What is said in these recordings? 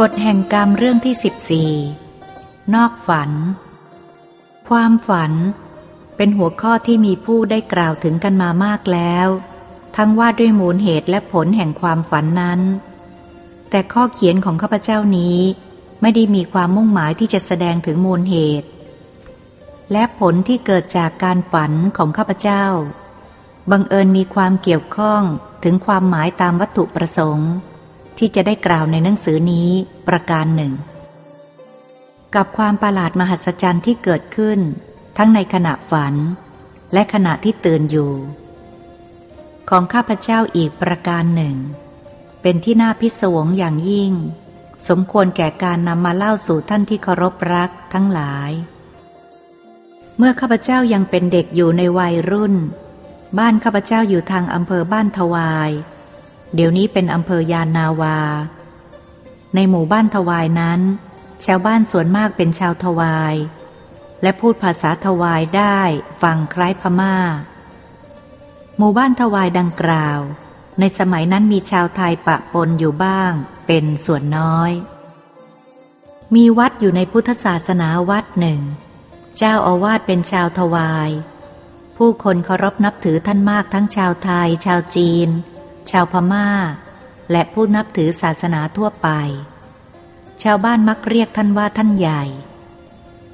กฎแห่งกรรมเรื่องที่สิบสี่นอกฝัน ความฝัน เป็นหัวข้อที่มีผู้ได้กล่าวถึงกันมามากแล้ว ทั้งว่าด้วยมูลเหตุและผลแห่งความฝันนั้น แต่ข้อเขียนของข้าพเจ้านี้ ไม่ได้มีความมุ่งหมายที่จะแสดงถึงมูลเหตุ และผลที่เกิดจากการฝันของข้าพเจ้า บังเอิญมีความเกี่ยวข้องถึงความหมายตามวัตถุประสงค์ ที่จะได้กล่าวในหนังสือนี้ประการหนึ่ง กับความประหลาดมหัศจรรย์ที่เกิดขึ้น ทั้งในขณะฝัน และขณะที่ตื่นอยู่ ของข้าพเจ้าอีกประการหนึ่ง เป็นที่น่าพิศวงอย่างยิ่ง สมควรแก่การนำมาเล่าสู่ท่านที่เคารพรักทั้งหลาย เมื่อข้าพเจ้ายังเป็นเด็กอยู่ในวัยรุ่น บ้านข้าพเจ้าอยู่ทางอำเภอบ้านทวาย เดี๋ยวนี้เป็นอำเภอยานนาวา ในหมู่บ้านทวายนั้น ชาวบ้านส่วนมากเป็นชาวทวาย และพูดภาษาทวายได้ฟังคล้ายพมา่า หมู่บ้านทวายดังกล่าว ในสมัยนั้นมีชาวไทยปะปนอยู่บ้างเป็นส่วนน้อย มีวัดอยู่ในพุทธศาสนาวัดหนึ่ง เจ้าอาวาสเป็นชาวทวาย ผู้คนเคารพนับถือท่านมากทั้งชาวไทย ชาวจีน ชาวพมา่า และผู้นับถือศาสนาทั่วไป ชาวบ้านมักเรียกท่านว่าท่านใหญ่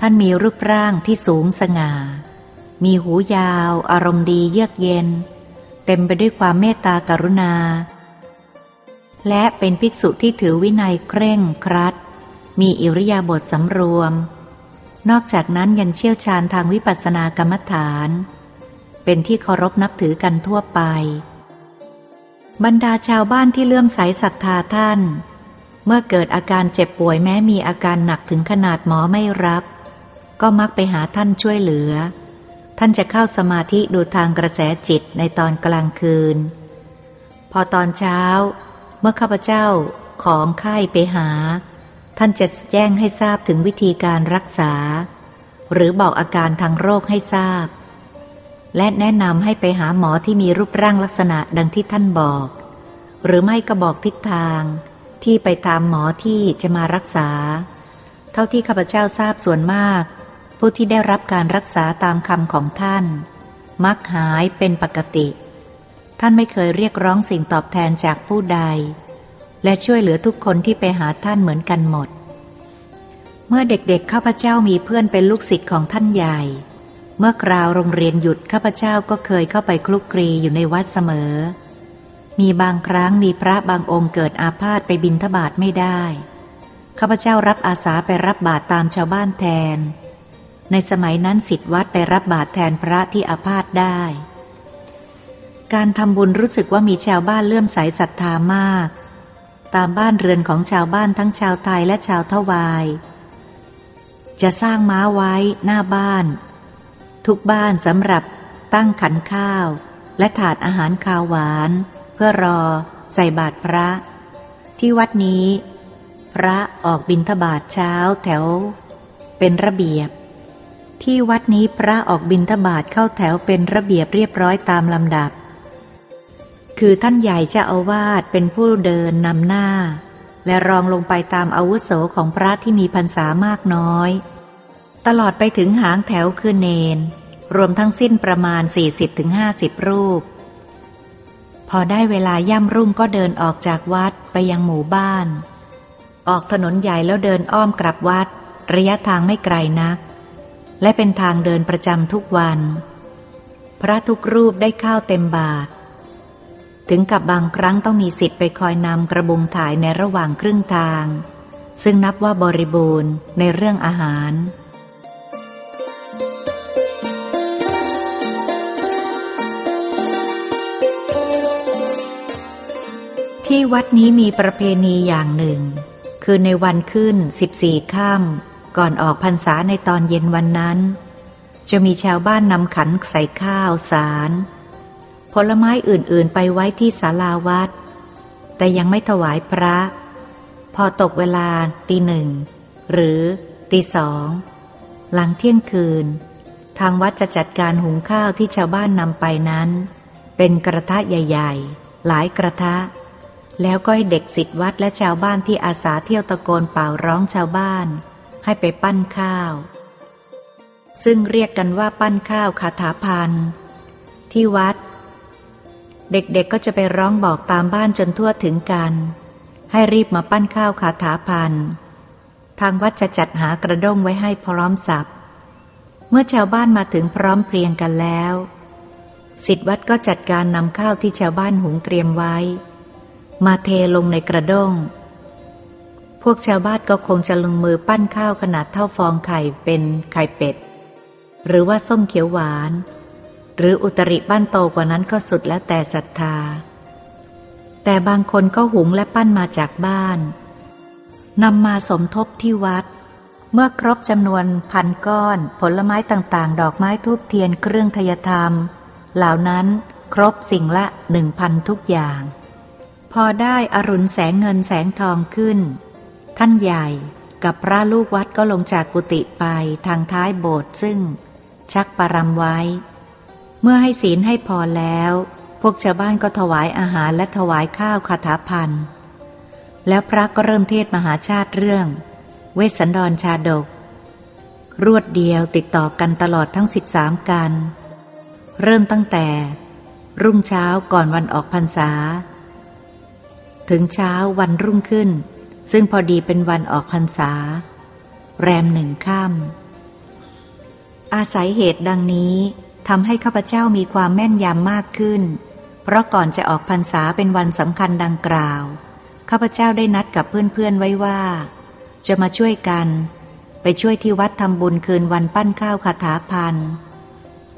ท่านมีรูปร่างที่สูงสง่า มีหูยาว อารมณ์ดีเยือกเย็น เต็มไปด้วยความเมตตากรุณา และเป็นภิกษุที่ถือวินัยเคร่งครัด มีอิริยาบถสำรวม นอกจากนั้นยังเชี่ยวชาญทางวิปัสสนากรรมฐาน เป็นที่เคารพนับถือกันทั่วไป บรรดาชาวบ้านที่เลื่อมใสศรัทธาท่าน เมื่อเกิดอาการเจ็บป่วยแม้มีอาการหนักถึงขนาดหมอไม่รับ ก็มักไปหาท่านช่วยเหลือ ท่านจะเข้าสมาธิดูทางกระแสจิตในตอนกลางคืน พอตอนเช้า เมื่อข้าพเจ้าของไข้ไปหา ท่านจะแจ้งให้ทราบถึงวิธีการรักษา หรือบอกอาการทางโรคให้ทราบ และแนะนำให้ไปหาหมอที่มีรูปร่างลักษณะดังที่ท่านบอก หรือไม่ก็บอกทิศทางที่ไปตามหมอที่จะมารักษา เท่าที่ข้าพเจ้าทราบส่วนมาก ผู้ที่ได้รับการรักษาตามคำของท่าน มักหายเป็นปกติ ท่านไม่เคยเรียกร้องสิ่งตอบแทนจากผู้ใด และช่วยเหลือทุกคนที่ไปหาท่านเหมือนกันหมด เมื่อเด็กๆข้าพเจ้ามีเพื่อนเป็นลูกศิษย์ของท่านใหญ่ เมื่อกราวโรงเรียนหยุดข้าพเจ้าก็เคยเข้าไปคลุกคลีอยู่ในวัดเสมอ มีบางครั้งมีพระบางองค์เกิดอาพาธไปบินทบาทไม่ได้ ข้าพเจ้ารับอาสาไปรับบาตรตามชาวบ้านแทน ในสมัยนั้นสิทธิวัดไปรับบาตรแทนพระที่อาพาธได้ การทำบุญรู้สึกว่ามีชาวบ้านเลื่อมใสศรัทธามาก ตามบ้านเรือนของชาวบ้านทั้งชาวไทยและชาวทวาย จะสร้างม้าไว้หน้าบ้าน ทุกบ้านสำหรับตั้งขันข้าว และถาดอาหารคาวหวาน เพื่อรอใส่บาตรพระ ที่วัดนี้ พระออกบิณฑบาตเช้าแถว เป็นระเบียบ ที่วัดนี้พระออกบิณฑบาตเข้าแถวเป็นระเบียบเรียบร้อยตามลำดับ คือท่านใหญ่เจ้าอาวาสเป็นผู้เดินนำหน้า และรองลงไปตามอาวุโสของพระที่มีพรรษามากน้อย ตลอดไปถึงหางแถวคือเนน รวมทั้งสิ้นประมาณ 40-50 รูป พอได้เวลาย่ำรุ่งก็เดินออกจากวัดไปยังหมู่บ้าน ออกถนนใหญ่แล้วเดินอ้อมกลับวัด ระยะทางไม่ไกลนัก และเป็นทางเดินประจำทุกวัน พระทุกรูปได้ข้าวเต็มบาท ถึงกับบางครั้งต้องมีสิทธิ์ไปคอยนำกระบุงถ่ายในระหว่างครึ่งทาง ซึ่งนับว่าบริบูรณ์ในเรื่องอาหาร ที่วัดนี้มีประเพณีอย่างหนึ่ง คือในวันขึ้น14ค่ำก่อนออกพรรษาในตอนเย็นวันนั้น จะมีชาวบ้านนำขันใส่ข้าวสาร ผลไม้อื่นๆไปไว้ที่ศาลาวัด แต่ยังไม่ถวายพระ พอตกเวลาตีหนึ่ง หรือตีสอง หลังเที่ยงคืน ทางวัดจะจัดการหุงข้าวที่ชาวบ้านนำไปนั้น เป็นกระทะใหญ่ ๆ หลายกระทะ แล้วก็ให้เด็กศิษย์วัดและชาวบ้านที่อาสาเที่ยวตะโกนเป่าร้องชาวบ้าน ให้ไปปั้นข้าว ซึ่งเรียกกันว่าปั้นข้าวคาถาพันที่วัด เด็กๆกก็จะไปร้องบอกตามบ้านจนทั่วถึงกัน ให้รีบมาปั้นข้าวคาถาพันทางวัดจะจัดหากระด้งไว้ให้พร้อมสับเมื่อชาวบ้านมาถึงพร้อมเพรียงกันแล้วสิทธิวัดก็จัดการนำข้าวที่ชาวบ้านหุงเตรียมไว้ มาเทลงในกระด้ง พวกชาวบ้านก็คงจะลงมือปั้นข้าวขนาดเท่าฟองไข่เป็นไข่เป็ด หรือว่าส้มเขียวหวาน หรืออุตริบ้านโตกว่านั้นก็สุดแล้วแต่ศรัทธา แต่บางคนก็หุงและปั้นมาจากบ้านนำมาสมทบที่วัด เมื่อครบจำนวนพันก้อน ผลไม้ต่างๆ ดอกไม้ทูบเทียนเครื่องทยธรรม เหล่านั้นครบสิ่งละหนึ่งพันทุกอย่าง พอได้อรุณแสงเงินแสงทองขึ้น ท่านใหญ่กับพระลูกวัดก็ลงจากกุฏิไปทางท้ายโบสถ์ซึ่ง ชักปรำไว้ เมื่อให้ศีลให้พอแล้ว พวกชาวบ้านก็ถวายอาหารและถวายข้าวคาถาพัน แล้วพระก็เริ่มเทศมหาชาติเรื่อง เวสสันดรชาดก รวดเดียวติดต่อกันตลอดทั้งสิบสามกัน เริ่มตั้งแต่ รุ่งเช้าก่อนวันออกพรรษา ถึงเช้าวันรุ่งขึ้น ซึ่งพอดีเป็นวันออกพรรษา แรมหนึ่งค่ำอาศัยเหตุดังนี้ทำให้ข้าพเจ้ามีความแม่นยำมากขึ้น เพราะก่อนจะออกพรรษาเป็นวันสำคัญดังกล่าว ข้าพเจ้าได้นัดกับเพื่อนๆไว้ว่า จะมาช่วยกัน ไปช่วยที่วัดทำบุญคืนวันปั้นข้าวคาถาพัน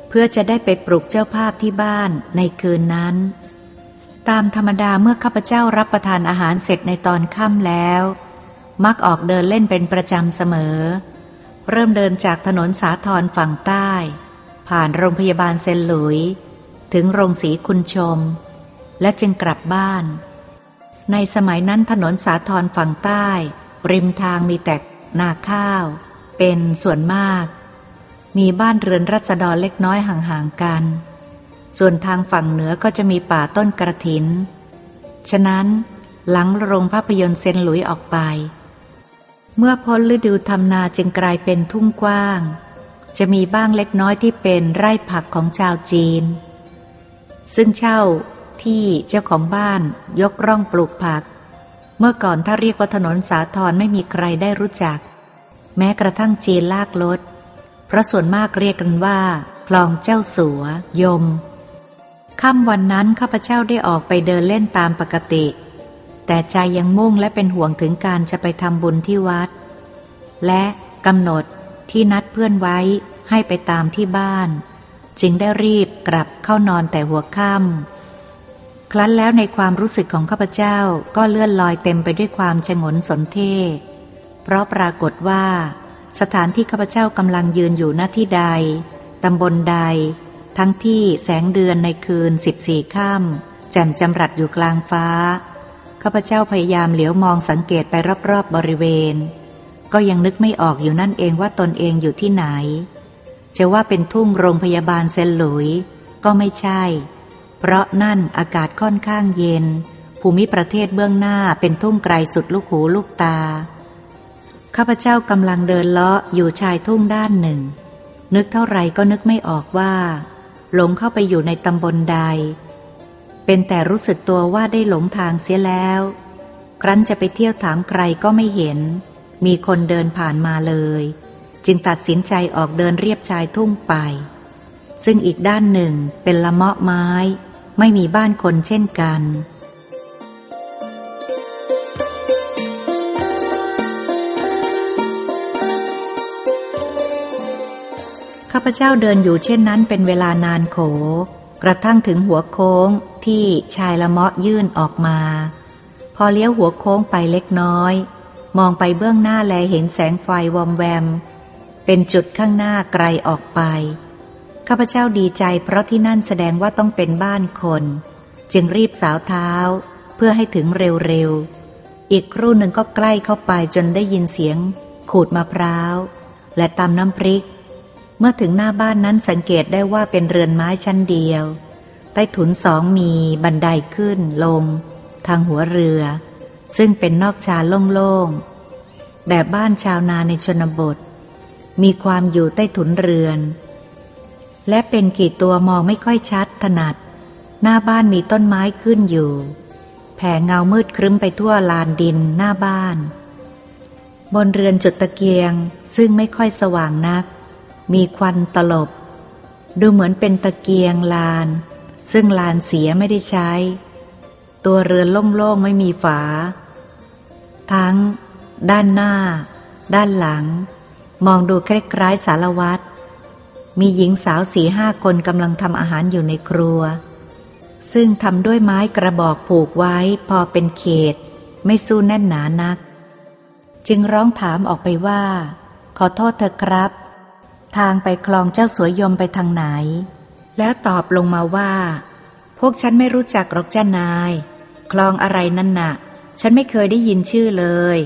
เพื่อจะได้ไปปลุกเจ้าภาพที่บ้านในคืนนั้น ตามธรรมดาเมื่อข้าพเจ้ารับประทานอาหารเสร็จในตอนค่ำแล้ว มักออกเดินเล่นเป็นประจำเสมอ เริ่มเดินจากถนนสาทรฝั่งใต้ ผ่านโรงพยาบาลเซนหลุย ถึงโรงสีคุณชม และจึงกลับบ้าน ในสมัยนั้นถนนสาทรฝั่งใต้ ริมทางมีแต่นาข้าว เป็นส่วนมาก มีบ้านเรือนรัศดรเล็กน้อยห่างๆกัน ส่วนทางฝั่งเหนือก็จะมีป่าต้นกระถิน ฉะนั้นหลังโรงภาพยนตร์เซนหลุยออกไป เมื่อพ้นฤดูทำนาจึงกลายเป็นทุ่งกว้าง จะมีบ้างเล็กน้อยที่เป็นไร่ผักของชาวจีน ซึ่งเช่าที่เจ้าของบ้านยกร่องปลูกผัก เมื่อก่อนถ้าเรียกว่าถนนสาทรไม่มีใครได้รู้จัก แม้กระทั่งจีนลากรถเพราะส่วนมากเรียกกันว่าคลองเจ้าสัวยม ค่ำวันนั้นข้าพเจ้าได้ออกไปเดินเล่นตามปกติ แต่ใจยังมุ่งและเป็นห่วงถึงการจะไปทำบุญที่วัด และกำหนดที่นัดเพื่อนไว้ให้ไปตามที่บ้าน จึงได้รีบกลับเข้านอนแต่หัวค่ำครั้นแล้วในความรู้สึกของข้าพเจ้าก็เลื่อนลอยเต็มไปด้วยความชงนสนเทเพราะปรากฏว่า สถานที่ข้าพเจ้ากำลังยืนอยู่หน้าที่ใดตำบลใด ทั้งที่แสงเดือนในคืนสิบสี่ค่ำแจ่มจำรัดอยู่กลางฟ้า ข้าพเจ้าพยายามเหลียวมองสังเกตไปรอบๆบบริเวณ ก็ยังนึกไม่ออกอยู่นั่นเองว่าตนเองอยู่ที่ไหน จะว่าเป็นทุ่งโรงพยาบาลเซนหลุย ก็ไม่ใช่ เพราะนั่นอากาศค่อนข้างเย็น ภูมิประเทศเบื้องหน้าเป็นทุ่งไกลสุดลูกหูลูกตา ข้าพเจ้ากำลังเดินเลาะอยู่ชายทุ่งด้านหนึ่ง นึกเท่าไรก็นึกไม่ออกว่า หลงเข้าไปอยู่ในตำบลใด เป็นแต่รู้สึกตัวว่าได้หลงทางเสียแล้ว ครั้นจะไปเที่ยวถามใครก็ไม่เห็น มีคนเดินผ่านมาเลย จึงตัดสินใจออกเดินเรียบชายทุ่งไป ซึ่งอีกด้านหนึ่งเป็นละเมาะไม้ ไม่มีบ้านคนเช่นกัน ข้าพเจ้าเดินอยู่เช่นนั้นเป็นเวลานานโข กระทั่งถึงหัวโค้งที่ชายละเมาะยื่นออกมา พอเลี้ยวหัวโค้งไปเล็กน้อย มองไปเบื้องหน้าแลเห็นแสงไฟวอมแวม เป็นจุดข้างหน้าไกลออกไปข้าพเจ้าดีใจเพราะที่นั่นแสดงว่าต้องเป็นบ้านคน จึงรีบสาวเท้า เพื่อให้ถึงเร็วๆ อีกครู่หนึ่งก็ใกล้เข้าไปจนได้ยินเสียง ขูดมะพร้าว และตำน้ำพริก เมื่อถึงหน้าบ้านนั้นสังเกตได้ว่าเป็นเรือนไม้ชั้นเดียว ใต้ถุนสองมีบันไดขึ้นลง ทางหัวเรือ ซึ่งเป็นนอกชาโล่งๆ แบบบ้านชาวนาในชนบท มีความอยู่ใต้ถุนเรือน และเป็นกี่ตัวมองไม่ค่อยชัดถนัด หน้าบ้านมีต้นไม้ขึ้นอยู่ แผ่เงามืดครึ้มไปทั่วลานดินหน้าบ้าน บนเรือนจุดตะเกียงซึ่งไม่ค่อยสว่างนัก มีควันตลบ ดูเหมือนเป็นตะเกียงลาน ซึ่งลานเสียไม่ได้ใช้ ตัวเรือนโล่งๆไม่มีฝา ทั้ง ด้านหน้า ด้านหลัง มองดูคล้ายๆสารวัตรมีหญิงสาวสี่ห้าคนกำลังทำอาหารอยู่ในครัว ซึ่งทำด้วยไม้กระบอกผูกไว้พอเป็นเขต ไม่สู้แน่นหนานัก จึงร้องถามออกไปว่า ขอโทษเธอครับ ทางไปคลองเจ้าสวยยมไปทางไหน แล้วตอบลงมาว่า พวกฉันไม่รู้จักหรอกเจ้านาย คลองอะไรนั่นนะ่ะ ฉันไม่เคยได้ยินชื่อเลย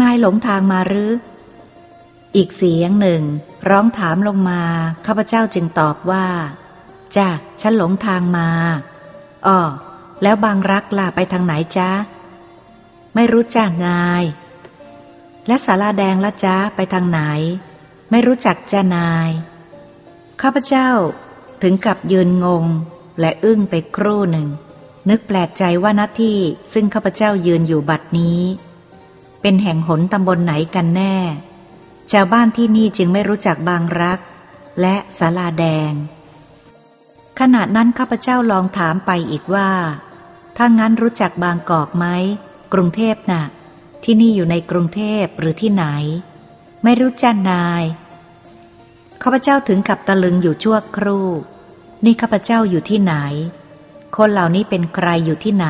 นายหลงทางมาหรือ อีกเสียงหนึ่ง ร้องถามลงมาข้าพเจ้าจึงตอบว่าจ้าฉันหลงทางมาอ๋อแล้วบางรักล่ะไปทางไหนจ้าไม่รู้จ้านาย และสาราแดงละจ้าไปทางไหน ไม่รู้จักเจ้านาย ข้าพเจ้าถึงกับยืนงงและอึ้งไปครู่หนึ่ง นึกแปลกใจว่าหน้าที่ซึ่งข้าพเจ้ายืนอยู่บัดนี้ เป็นแห่งหนตำบลไหนกันแน่ ชาวบ้านที่นี่จึงไม่รู้จักบางรัก และสาลาแดง ขณะนั้นข้าพเจ้าลองถามไปอีกว่า ถ้างั้นรู้จักบางกอกไหมกรุงเทพนะ่ะ ที่นี่อยู่ในกรุงเทพหรือที่ไหน ไม่รู้จักนายข้าพเจ้าถึงกับตะลึงอยู่ชั่วครู่ นี่ข้าพเจ้าอยู่ที่ไหน คนเหล่านี้เป็นใครอยู่ที่ไหน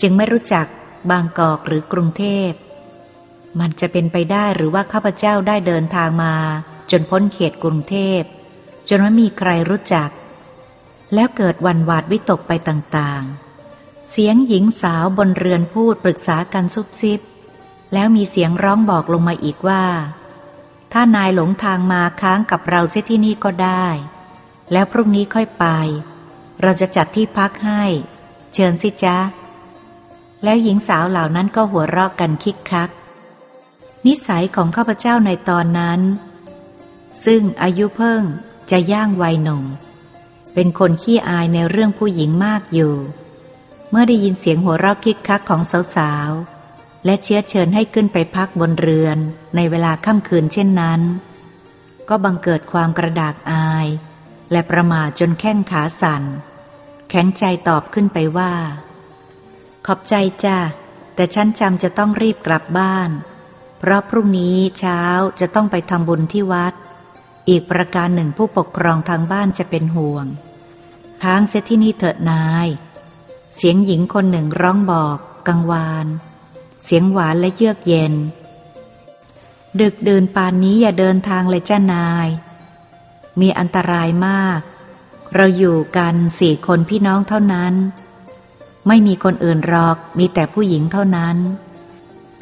จึงไม่รู้จักบางกอกหรือกรุงเทพ มันจะเป็นไปได้หรือว่าข้าพเจ้าได้เดินทางมา จนพ้นเขตกรุงเทพ จนไม่มีใครรู้จัก แล้วเกิดวันวาดวิตกไปต่างๆ เสียงหญิงสาวบนเรือนพูดปรึกษากันซุบซิบ แล้วมีเสียงร้องบอกลงมาอีกว่า ถ้านายหลงทางมาค้างกับเราเสียที่นี่ก็ได้ แล้วพรุ่งนี้ค่อยไป เราจะจัดที่พักให้ เชิญสิจ๊ะ แล้วหญิงสาวเหล่านั้นก็หัวเราะกันคิกคัก นิสัยของข้าพเจ้าในตอนนั้น ซึ่งอายุเพิ่งจะย่างวัยหนุ่มเป็นคนขี้อายในเรื่องผู้หญิงมากอยู่ เมื่อได้ยินเสียงหัวเราะคิกคักของสาวๆ และเชื้อเชิญให้ขึ้นไปพักบนเรือนในเวลาค่ำคืนเช่นนั้น ก็บังเกิดความกระดากอาย และประมาจนแข้งขาสั่น แข็งใจตอบขึ้นไปว่า ขอบใจจ้าแต่ฉันจำจะต้องรีบกลับบ้าน เพราะพรุ่งนี้เช้าจะต้องไปทำบุญที่วัด อีกประการหนึ่งผู้ปกครองทางบ้านจะเป็นห่วง ค้างเสียที่นี่เถิดนาย เสียงหญิงคนหนึ่งร้องบอก กังวาน เสียงหวานและเยือกเย็น ดึกเดินปานนี้อย่าเดินทางเลยจ้านาย มีอันตรายมาก เราอยู่กันสี่คนพี่น้องเท่านั้น ไม่มีคนอื่นรอกมีแต่ผู้หญิงเท่านั้น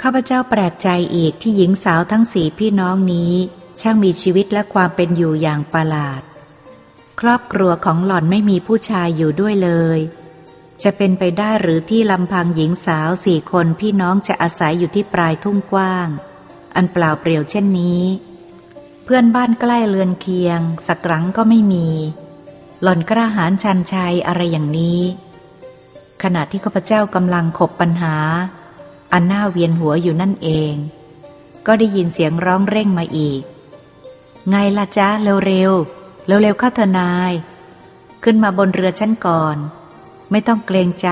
ข้าพเจ้าแปลกใจอีกที่หญิงสาวทั้งสี่พี่น้องนี้ ช่างมีชีวิตและความเป็นอยู่อย่างประหลาด ครอบครัวของหล่อนไม่มีผู้ชายอยู่ด้วยเลย จะเป็นไปได้หรือที่ลำพังหญิงสาวสี่คนพี่น้องจะอาศัยอยู่ที่ปลายทุ่งกว้าง อันเปล่าเปลี่ยวเช่นนี้ เพื่อนบ้านใกล้เรือนเคียง สักครั้งก็ไม่มี หล่อนกระหารชันชัยอะไรอย่างนี้ ขณะที่ข้าพเจ้ากำลังขบปัญหา อันหน่าเวียนหัวอยู่นั่นเอง ก็ได้ยินเสียงร้องเร่งมาอีก ไงล่ะจ๊ะเร็วๆเร็วๆข้าเถนาย ขึ้นมาบนเรือฉันก่อน ไม่ต้องเกรงใจ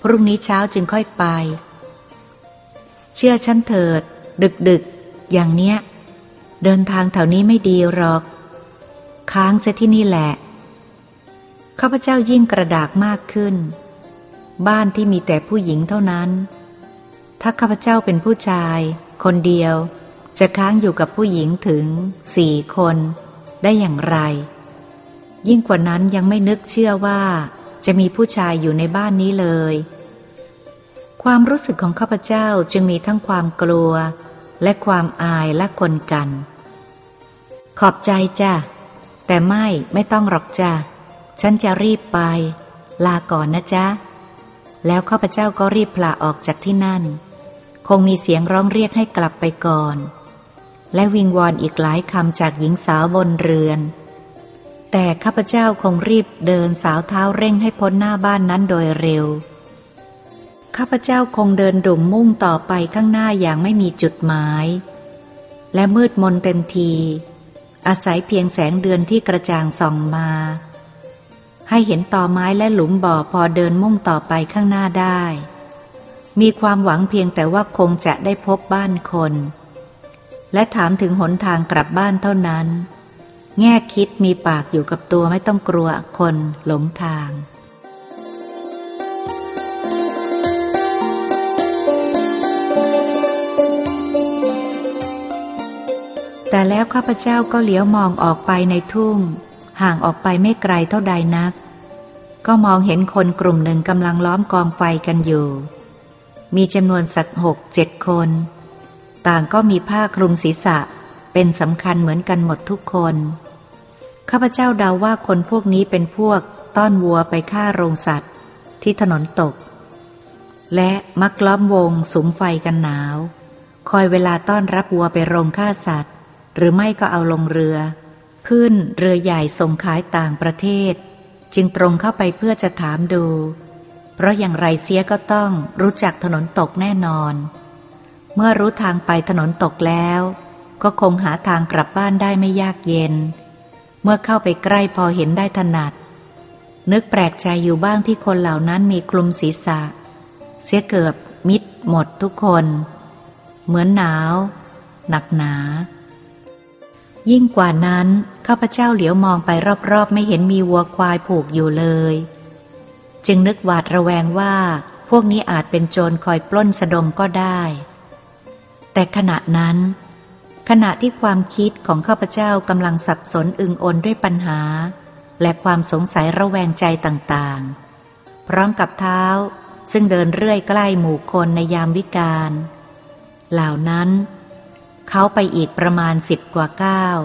พรุ่งนี้เช้าจึงค่อยไป เชื่อฉันเถิด ดึกดึกอย่างเนี้ย เดินทางแถวนี้ไม่ดีหรอก ค้างเสียที่นี่แหละ ข้าพเจ้ายิ่งกระดากมากขึ้น บ้านที่มีแต่ผู้หญิงเท่านั้น ถ้าข้าพเจ้าเป็นผู้ชาย คนเดียวจะค้างอยู่กับผู้หญิงถึงสี่คนได้อย่างไร ยิ่งกว่านั้นยังไม่นึกเชื่อว่า จะมีผู้ชายอยู่ในบ้านนี้เลย ความรู้สึกของข้าพเจ้าจึงมีทั้งความกลัว และความอายและกลกัน ขอบใจจ้ะ แต่ไม่ไม่ต้องหรอกจ้ะ ฉันจะรีบไป ลาก่อนนะจ๊ะ แล้วข้าพเจ้าก็รีบพลาออกจากที่นั่น คงมีเสียงร้องเรียกให้กลับไปก่อน และวิงวอนอีกหลายคำจากหญิงสาวบนเรือน แต่ข้าพเจ้าคงรีบเดินสาวเท้าเร่งให้พ้นหน้าบ้านนั้นโดยเร็ว ข้าพเจ้าคงเดินดุ่มมุ่งต่อไปข้างหน้าอย่างไม่มีจุดหมาย และมืดมนเต็มที อาศัยเพียงแสงเดือนที่กระจ่างส่องมา ให้เห็นต่อไม้และหลุมบ่อพอเดินมุ่งต่อไปข้างหน้าได้ มีความหวังเพียงแต่ว่าคงจะได้พบบ้านคน และถามถึงหนทางกลับบ้านเท่านั้น แง่คิดมีปากอยู่กับตัวไม่ต้องกลัวคนหลงทาง แต่แล้วข้าพเจ้าก็เหลียวมองออกไปในทุ่ง ห่างออกไปไม่ไกลเท่าใดนัก ก็มองเห็นคนกลุ่มหนึ่งกำลังล้อมกองไฟกันอยู่ มีจำนวนสักหกเจ็ดคน ต่างก็มีผ้าคลุมศีรษะ เป็นสำคัญเหมือนกันหมดทุกคน ข้าพเจ้าเดาว่าคนพวกนี้เป็นพวกต้อนวัวไปฆ่าโรงสัตว์ ที่ถนนตก และมักล้อมวงสุมไฟกันหนาว คอยเวลาต้อนรับวัวไปโรงฆ่าสัตว์ หรือไม่ก็เอาลงเรือ ขึ้นเรือใหญ่ส่งขายต่างประเทศ จึงตรงเข้าไปเพื่อจะถามดู เพราะอย่างไรเสียก็ต้องรู้จักถนนตกแน่นอน เมื่อรู้ทางไปถนนตกแล้ว ก็คงหาทางกลับบ้านได้ไม่ยากเย็น เมื่อเข้าไปใกล้พอเห็นได้ถนัด นึกแปลกใจอยู่บ้างที่คนเหล่านั้นมีคลุมศีรษะ เสียเกือบมิดหมดทุกคน เหมือนหนาว หนักหนา ยิ่งกว่านั้นข้าพเจ้าเหลียวมองไปรอบๆ ไม่เห็นมีวัวควายผูกอยู่เลย จึงนึกหวาดระแวงว่า พวกนี้อาจเป็นโจรคอยปล้นสะดมก็ได้ แต่ขณะนั้น ขณะที่ความคิดของข้าพเจ้ากำลังสับสนอึงอนด้วยปัญหา และความสงสัยระแวงใจต่างๆ พร้อมกับเท้าซึ่งเดินเรื่อยใกล้หมู่คนในยามวิกาลเหล่านั้น เขาไปอีกประมาณสิบกว่าก้าว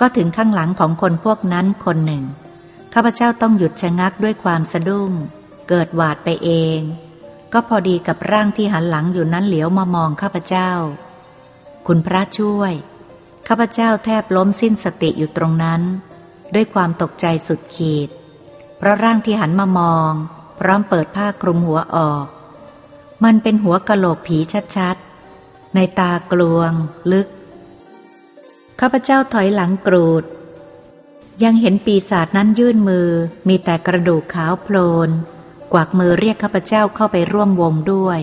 ก็ถึงข้างหลังของคนพวกนั้นคนหนึ่ง ข้าพเจ้าต้องหยุดชะงักด้วยความสะดุ้ง เกิดหวาดไปเอง ก็พอดีกับร่างที่หันหลังอยู่นั้นเหลียวมามองข้าพเจ้า คุณพระช่วย ข้าพเจ้าแทบล้มสิ้นสติอยู่ตรงนั้น ด้วยความตกใจสุดขีด เพราะร่างที่หันมามอง พร้อมเปิดผ้าคลุมหัวออก มันเป็นหัวกะโหลกผีชัดๆ ในตากลวง ลึก ข้าพเจ้าถอยหลังกรูด ยังเห็นปีศาจนั้นยื่นมือ มีแต่กระดูกขาวโพลน กวักมือเรียกข้าพเจ้าเข้าไปร่วมวงด้วย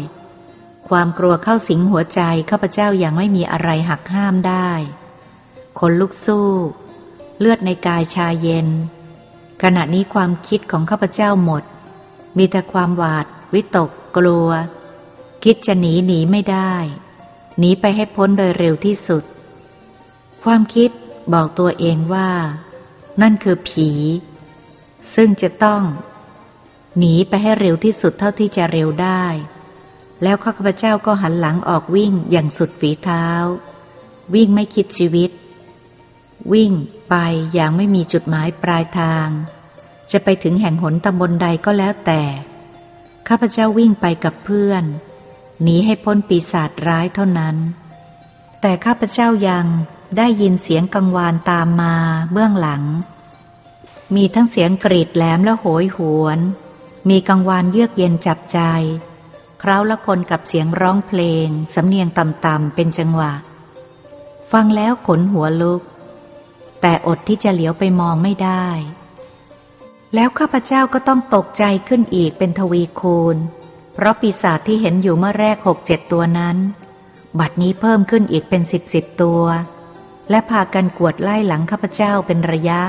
ความกลัวเข้าสิงหัวใจข้าพเจ้ายัางไม่มีอะไรหักห้ามได้คนลุกสู้ เลือดในกายชาเย็น ขณะนี้ความคิดของข้าพเจ้าหมด มีแต่ความหวาด วิตก กลัว คิดจะหนีหนีไม่ได้ หนีไปให้พ้นโดยเร็วที่สุด ความคิดบอกตัวเองว่า นั่นคือผี ซึ่งจะต้อง หนีไปให้เร็วที่สุดเท่าที่จะเร็วได้ แล้วข้าพเจ้าก็หันหลังออกวิ่งอย่างสุดฝีเท้า วิ่งไม่คิดชีวิต วิ่งไปอย่างไม่มีจุดหมายปลายทาง จะไปถึงแห่งหนตำบลใดก็แล้วแต่ ข้าพเจ้าวิ่งไปกับเพื่อน หนีให้พ้นปีศาจร้ายเท่านั้น แต่ข้าพเจ้ายังได้ยินเสียงกังวานตามมาเบื้องหลัง มีทั้งเสียงกรีดแหลมและโหยหวน มีกังวานเยือกเย็นจับใจ คราวละคนกับเสียงร้องเพลง สำเนียงต่ำๆเป็นจังหวะ ฟังแล้วขนหัวลุก แต่อดที่จะเหลียวไปมองไม่ได้ แล้วข้าพเจ้าก็ต้องตกใจขึ้นอีกเป็นทวีคูณ เพราะปีศาจที่เห็นอยู่เมื่อแรกหกเจ็ดตัวนั้น บัดนี้เพิ่มขึ้นอีกเป็นสิบสิบตัว และพากันกวดไล่หลังข้าพเจ้าเป็นระยะ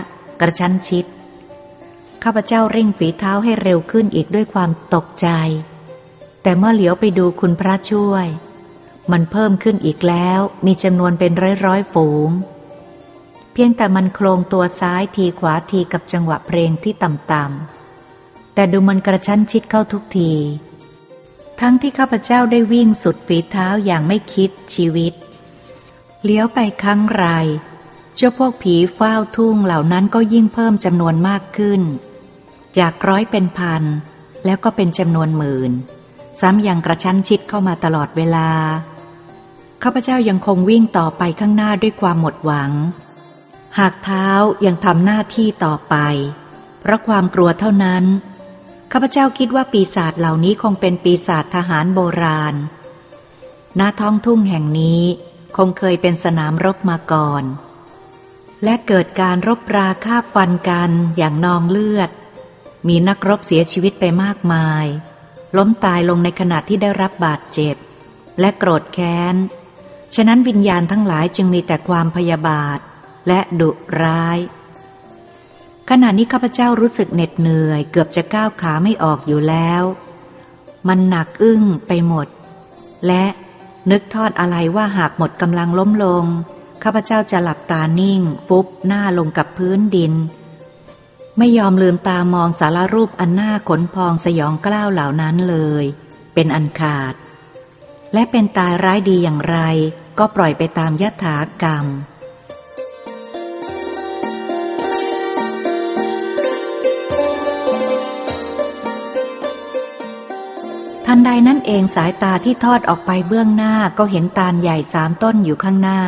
กระชั้นชิด ข้าพเจ้าเร่งฝีเท้าให้เร็วขึ้นอีกด้วยความตกใจ แต่เมื่อเหลียวไปดูคุณพระช่วย มันเพิ่มขึ้นอีกแล้วมีจำนวนเป็นร้อยร้อยฝูง เพียงแต่มันโครงตัวซ้ายทีขวาทีกับจังหวะเพลงที่ต่ำๆแต่ดูมันกระชั้นชิดเข้าทุกที ทั้งที่ข้าพเจ้าได้วิ่งสุดฝีเท้าอย่างไม่คิดชีวิต เลี้ยวไปครั้งไรเจ้าพวกผีเฝ้าทุ่งเหล่านั้นก็ยิ่งเพิ่มจำนวนมากขึ้น จากร้อยเป็นพัน แล้วก็เป็นจำนวนหมื่น ซ้ำยังกระชั้นชิดเข้ามาตลอดเวลา ข้าพเจ้ายังคงวิ่งต่อไปข้างหน้าด้วยความหมดหวัง หากเท้ายังทำหน้าที่ต่อไป เพราะความกลัวเท่านั้น ข้าพเจ้าคิดว่าปีศาจเหล่านี้คงเป็นปีศาจทหารโบราณณท้องทุ่งแห่งนี้คงเคยเป็นสนามรบมาก่อน และเกิดการรบราฆ่าฟันกันอย่างนองเลือด มีนักรบเสียชีวิตไปมากมาย ล้มตายลงในขณะที่ได้รับบาดเจ็บ และโกรธแค้น ฉะนั้นวิญญาณทั้งหลายจึงมีแต่ความพยาบาท และดุร้าย ขณะนี้ข้าพเจ้ารู้สึกเหน็ดเหนื่อยเกือบจะก้าวขาไม่ออกอยู่แล้ว มันหนักอึ้งไปหมด และนึกทอดอะไรว่าหากหมดกำลังล้มลง ข้าพเจ้าจะหลับตานิ่ง ฟุบหน้าลงกับพื้นดิน ไม่ยอมลืมตามองสารรูปอันหน้าขนพองสยองกล้าวเหล่านั้นเลย เป็นอันขาด และเป็นตายร้ายดีอย่างไร ก็ปล่อยไปตามยถากรรมทันใดนั่นเองสายตาที่ทอดออกไปเบื้องหน้าก็เห็นตาลใหญ่สามต้นอยู่ข้างหน้า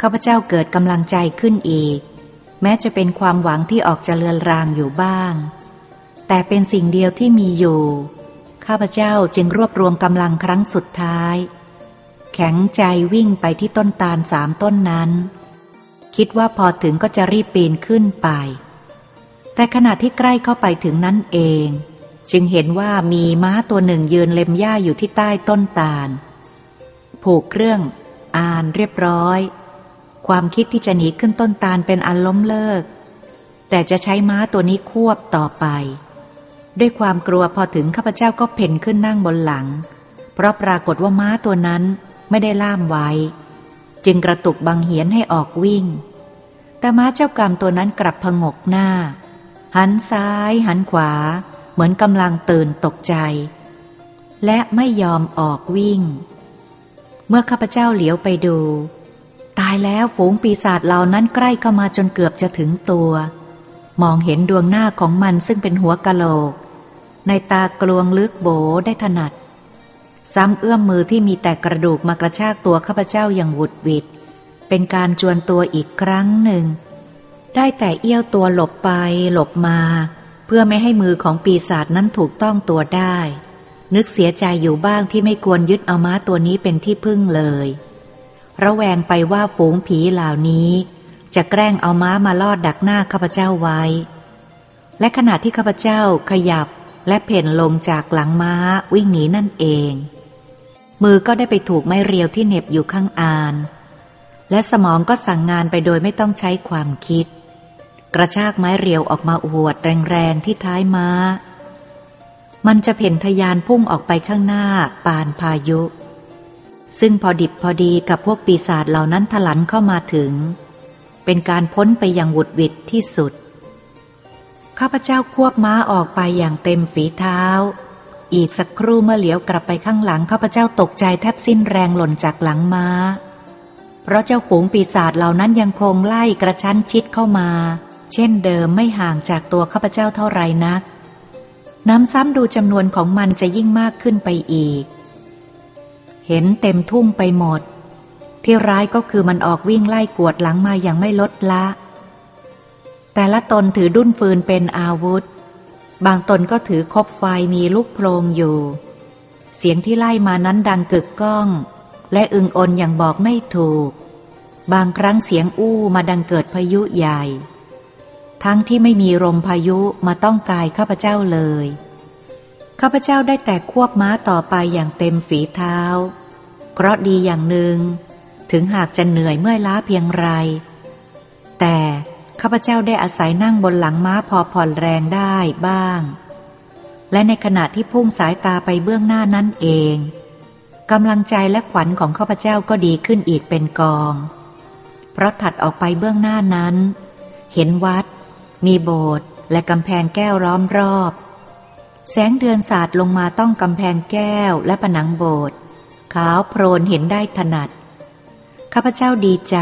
ข้าพเจ้าเกิดกำลังใจขึ้นอีก แม้จะเป็นความหวังที่ออกจะเลือนรางอยู่บ้าง แต่เป็นสิ่งเดียวที่มีอยู่ ข้าพเจ้าจึงรวบรวมกำลังครั้งสุดท้าย แข็งใจวิ่งไปที่ต้นตาลสามต้นนั้น คิดว่าพอถึงก็จะรีบปีนขึ้นไป แต่ขณะที่ใกล้เข้าไปถึงนั้นเอง จึงเห็นว่ามีม้าตัวหนึ่งยืนเล็มหญ้าอยู่ที่ใต้ต้นตาล ผูกเครื่อง อ่านเรียบร้อย ความคิดที่จะหนีขึ้นต้นตาลเป็นอันล้มเลิก แต่จะใช้ม้าตัวนี้ควบต่อไป ด้วยความกลัวพอถึงข้าพเจ้าก็เพ่นขึ้นนั่งบนหลัง เพราะปรากฏว่าม้าตัวนั้นไม่ได้ล่ามไว้ จึงกระตุกบังเหียนให้ออกวิ่ง แต่ม้าเจ้ากรรมตัวนั้นกลับพงกหน้า หันซ้าย หันขวา เหมือนกำลังตื่นตกใจ และไม่ยอมออกวิ่ง เมื่อข้าพเจ้าเหลียวไปดู ตายแล้วฝูงปีศาจเหล่านั้นใกล้เข้ามาจนเกือบจะถึงตัว มองเห็นดวงหน้าของมันซึ่งเป็นหัวกะโหลก ในตากลวงลึกโบได้ถนัด ซ้ำเอื้อมมือที่มีแต่กระดูกมากระชากตัวข้าพเจ้าอย่างวุดวิด เป็นการจวนตัวอีกครั้งหนึ่ง ได้แต่เอี้ยวตัวหลบไปหลบมา เพื่อไม่ให้มือของปีศาจนั้นถูกต้องตัวได้ นึกเสียใจอยู่บ้างที่ไม่ควรยึดเอาม้าตัวนี้เป็นที่พึ่งเลย ระแวงไปว่าฝูงผีเหล่านี้ จะแกล้งเอาม้ามาลอดดักหน้าข้าพเจ้าไว้ และขณะที่ข้าพเจ้าขยับและเพ่นลงจากหลังม้าวิ่งหนีนั่นเอง มือก็ได้ไปถูกไม้เรียวที่เหน็บอยู่ข้างอาน และสมองก็สั่งงานไปโดยไม่ต้องใช้ความคิด กระชากไม้เรียวออกมาอวดแรงๆที่ท้ายม้า มันจะเพ่นทยานพุ่งออกไปข้างหน้าปานพายุ ซึ่งพอดิบพอดีกับพวกปีศาจเหล่านั้นถลันเข้ามาถึง เป็นการพ้นไปอย่างหวุดวิดที่สุด ข้าพเจ้าควบม้าออกไปอย่างเต็มฝีเท้า อีกสักครู่เมื่อเหลียวกลับไปข้างหลังข้าพเจ้าตกใจแทบสิ้นแรงหล่นจากหลังม้า เพราะเจ้าฝูงปีศาจเหล่านั้นยังคงไล่กระชั้นชิดเข้ามา เช่นเดิมไม่ห่างจากตัวข้าพเจ้าเท่าไรนัก น้ำซ้ำดูจำนวนของมันจะยิ่งมากขึ้นไปอีก เห็นเต็มทุ่งไปหมด ที่ร้ายก็คือมันออกวิ่งไล่กวดหลังมาอย่างไม่ลดละ แต่ละตนถือดุ้นฟืนเป็นอาวุธ บางตนก็ถือคบไฟมีลูกโพลงอยู่ เสียงที่ไล่มานั้นดังกึกก้อง และอึงอนอย่างบอกไม่ถูก บางครั้งเสียงอู้มาดังเกิดพายุใหญ่ ทั้งที่ไม่มีลมพายุมาต้องกายข้าพเจ้าเลย ข้าพเจ้าได้แต่ควบม้าต่อไปอย่างเต็มฝีเท้าเคราะดีอย่างหนึ่ง ถึงหากจะเหนื่อยเมื่อยล้าเพียงไร แต่ข้าพเจ้าได้อาศัยนั่งบนหลังม้าพอผ่อนแรงได้บ้าง และในขณะที่พุ่งสายตาไปเบื้องหน้านั่นเองกำลังใจและขวัญของข้าพเจ้าก็ดีขึ้นอีกเป็นกอง เพราะถัดออกไปเบื้องหน้านั้น เห็นวัด มีโบสถ์และกำแพงแก้วล้อมรอบ แสงเดือนสาดลงมาต้องกำแพงแก้วและผนังโบสถ์ขาวโพลนเห็นได้ถนัด ข้าพเจ้าดีใจ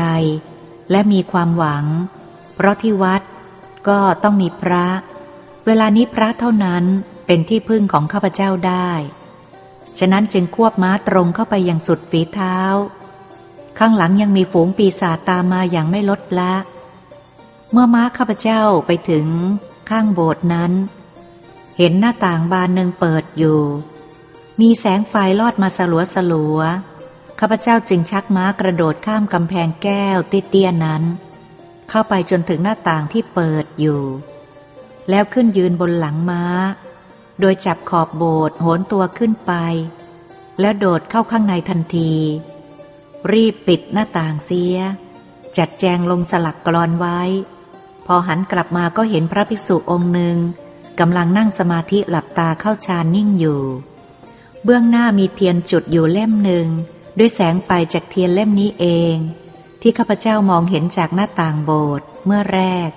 และมีความหวัง เพราะที่วัดก็ต้องมีพระ เวลานี้พระเท่านั้นเป็นที่พึ่งของข้าพเจ้าได้ ฉะนั้นจึงควบม้าตรงเข้าไปอย่างสุดฝีเท้า ข้างหลังยังมีฝูงปีศาจตามมาอย่างไม่ลดละ เมื่อม้าข้าพเจ้าไปถึงข้างโบสถ์นั้น เห็นหน้าต่างบานหนึ่งเปิดอยู่ มีแสงไฟลอดมาสลัวสลัวข้าพเจ้าจึงชักม้ากระโดดข้ามกำแพงแก้วเตี้ยๆนั้น เข้าไปจนถึงหน้าต่างที่เปิดอยู่ แล้วขึ้นยืนบนหลังม้า โดยจับขอบโบสถ์โหนตัวขึ้นไป แล้วโดดเข้าข้างในทันที รีบปิดหน้าต่างเสีย จัดแจงลงสลักกรอนไว้ พอหันกลับมาก็เห็นพระภิกษุองค์หนึ่ง กำลังนั่งสมาธิหลับตาเข้าฌานนิ่งอยู่ เบื้องหน้ามีเทียนจุดอยู่เล่มหนึ่ง ด้วยแสงไฟจากเทียนเล่มนี้เอง ที่ข้าพเจ้ามองเห็นจากหน้าต่างโบสถ์เมื่อแรก